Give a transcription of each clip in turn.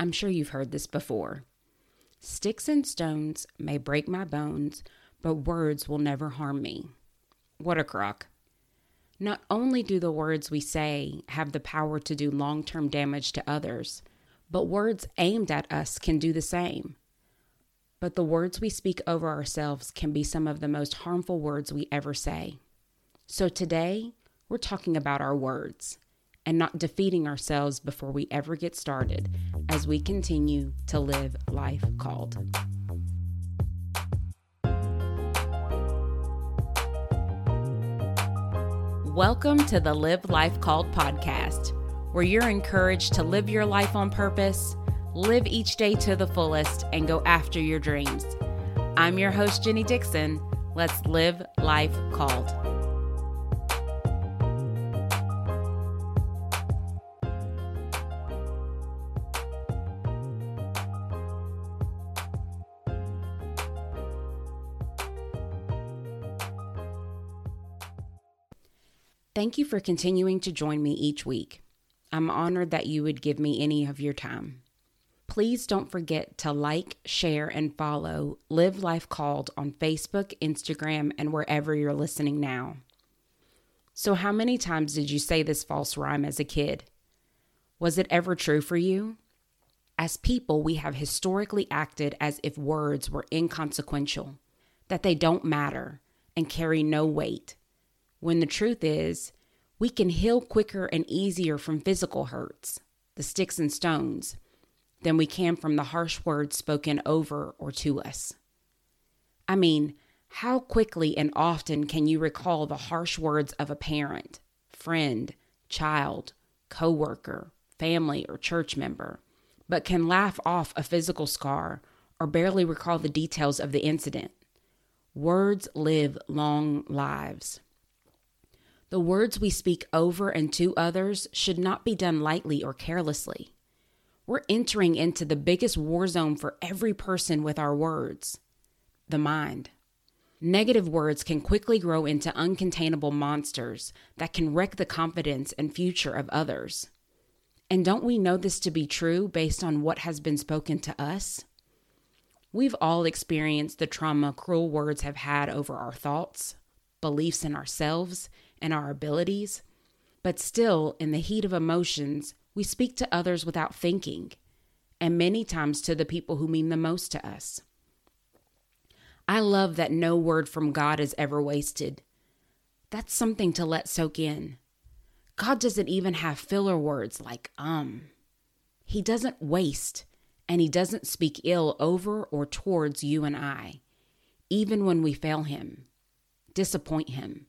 I'm sure you've heard this before. Sticks and stones may break my bones, but words will never harm me. What a crock. Not only do the words we say have the power to do long term damage to others, but words aimed at us can do the same. But the words we speak over ourselves can be some of the most harmful words we ever say. So today, we're talking about our words and not defeating ourselves before we ever get started as we continue to live life called. Welcome to the Live Life Called podcast, where you're encouraged to live your life on purpose, live each day to the fullest, and go after your dreams. I'm your host, Jenny Dixon. Let's live life called. Thank you for continuing to join me each week. I'm honored that you would give me any of your time. Please don't forget to like, share, and follow Live Life Called on Facebook, Instagram, and wherever you're listening now. So, how many times did you say this false rhyme as a kid? Was it ever true for you? As people, we have historically acted as if words were inconsequential, that they don't matter and carry no weight when the truth is, we can heal quicker and easier from physical hurts, the sticks and stones, than we can from the harsh words spoken over or to us. I mean, how quickly and often can you recall the harsh words of a parent, friend, child, coworker, family, or church member, but can laugh off a physical scar or barely recall the details of the incident? Words live long lives. The words we speak over and to others should not be done lightly or carelessly. We're entering into the biggest war zone for every person with our words the mind. Negative words can quickly grow into uncontainable monsters that can wreck the confidence and future of others. And don't we know this to be true based on what has been spoken to us? We've all experienced the trauma cruel words have had over our thoughts, beliefs in ourselves, and our abilities, but still, in the heat of emotions, we speak to others without thinking, and many times to the people who mean the most to us. I love that no word from God is ever wasted. That's something to let soak in. God doesn't even have filler words like um. He doesn't waste, and He doesn't speak ill over or towards you and I, even when we fail Him, disappoint Him,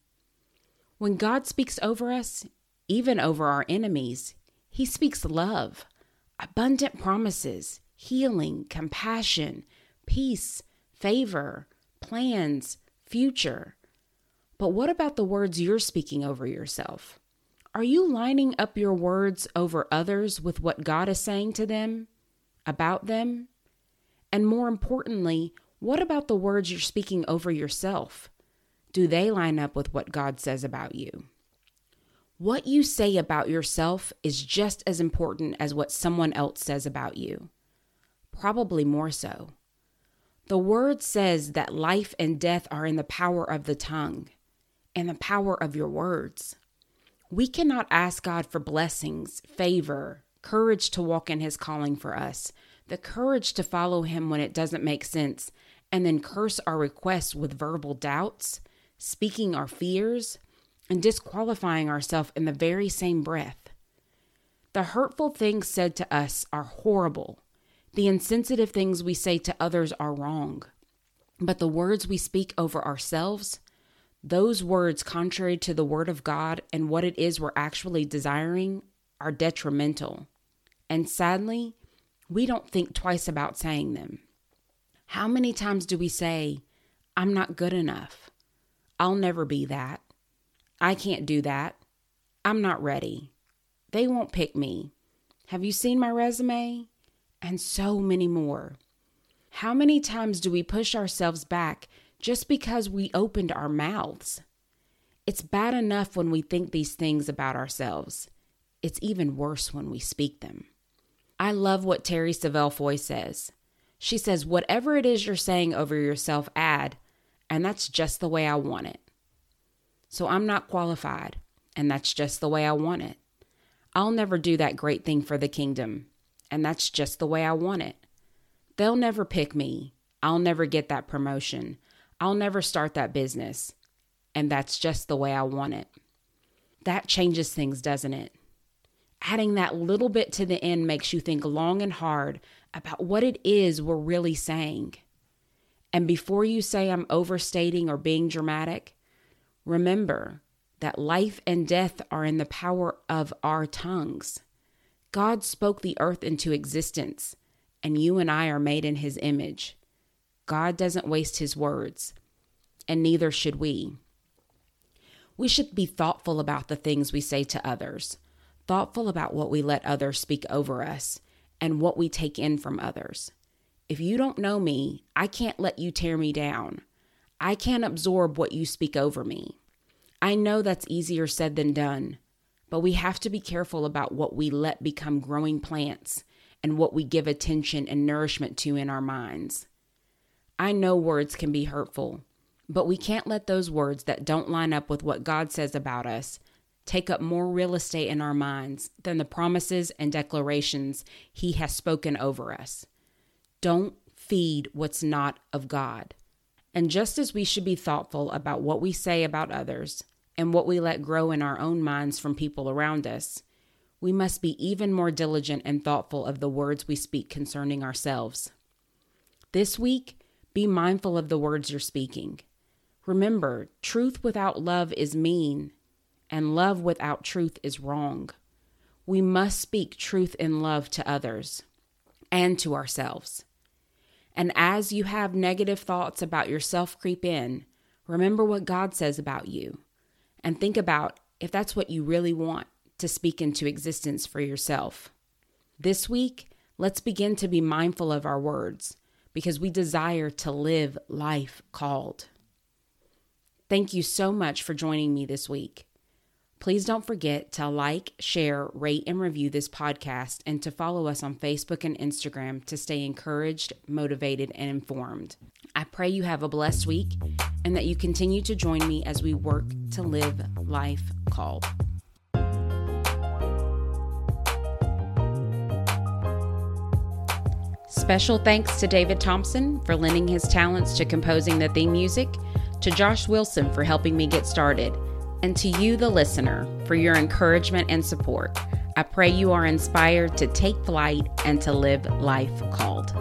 when God speaks over us, even over our enemies, He speaks love, abundant promises, healing, compassion, peace, favor, plans, future. But what about the words you're speaking over yourself? Are you lining up your words over others with what God is saying to them, about them? And more importantly, what about the words you're speaking over yourself? Do they line up with what God says about you? What you say about yourself is just as important as what someone else says about you, probably more so. The word says that life and death are in the power of the tongue and the power of your words. We cannot ask God for blessings, favor, courage to walk in his calling for us, the courage to follow him when it doesn't make sense, and then curse our requests with verbal doubts speaking our fears, and disqualifying ourselves in the very same breath. The hurtful things said to us are horrible. The insensitive things we say to others are wrong. But the words we speak over ourselves, those words contrary to the word of God and what it is we're actually desiring, are detrimental. And sadly, we don't think twice about saying them. How many times do we say, I'm not good enough? I'll never be that. I can't do that. I'm not ready. They won't pick me. Have you seen my resume? And so many more. How many times do we push ourselves back just because we opened our mouths? It's bad enough when we think these things about ourselves. It's even worse when we speak them. I love what Terri Savelle Foy says. She says, Whatever it is you're saying over yourself, add, and that's just the way I want it. So I'm not qualified, and that's just the way I want it. I'll never do that great thing for the kingdom, and that's just the way I want it. They'll never pick me. I'll never get that promotion. I'll never start that business, and that's just the way I want it. That changes things, doesn't it? Adding that little bit to the end makes you think long and hard about what it is we're really saying. And before you say I'm overstating or being dramatic, remember that life and death are in the power of our tongues. God spoke the earth into existence, and you and I are made in his image. God doesn't waste his words, and neither should we. We should be thoughtful about the things we say to others, thoughtful about what we let others speak over us, and what we take in from others. If you don't know me, I can't let you tear me down. I can't absorb what you speak over me. I know that's easier said than done, but we have to be careful about what we let become growing plants and what we give attention and nourishment to in our minds. I know words can be hurtful, but we can't let those words that don't line up with what God says about us take up more real estate in our minds than the promises and declarations He has spoken over us. Don't feed what's not of God. And just as we should be thoughtful about what we say about others and what we let grow in our own minds from people around us, we must be even more diligent and thoughtful of the words we speak concerning ourselves. This week, be mindful of the words you're speaking. Remember, truth without love is mean, and love without truth is wrong. We must speak truth in love to others and to ourselves. And as you have negative thoughts about yourself creep in, remember what God says about you and think about if that's what you really want to speak into existence for yourself. This week, let's begin to be mindful of our words because we desire to live life called. Thank you so much for joining me this week. Please don't forget to like, share, rate, and review this podcast and to follow us on Facebook and Instagram to stay encouraged, motivated, and informed. I pray you have a blessed week and that you continue to join me as we work to live life called. Special thanks to David Thompson for lending his talents to composing the theme music to Josh Wilson for helping me get started, and to you, the listener, for your encouragement and support. I pray you are inspired to take flight and to live life called.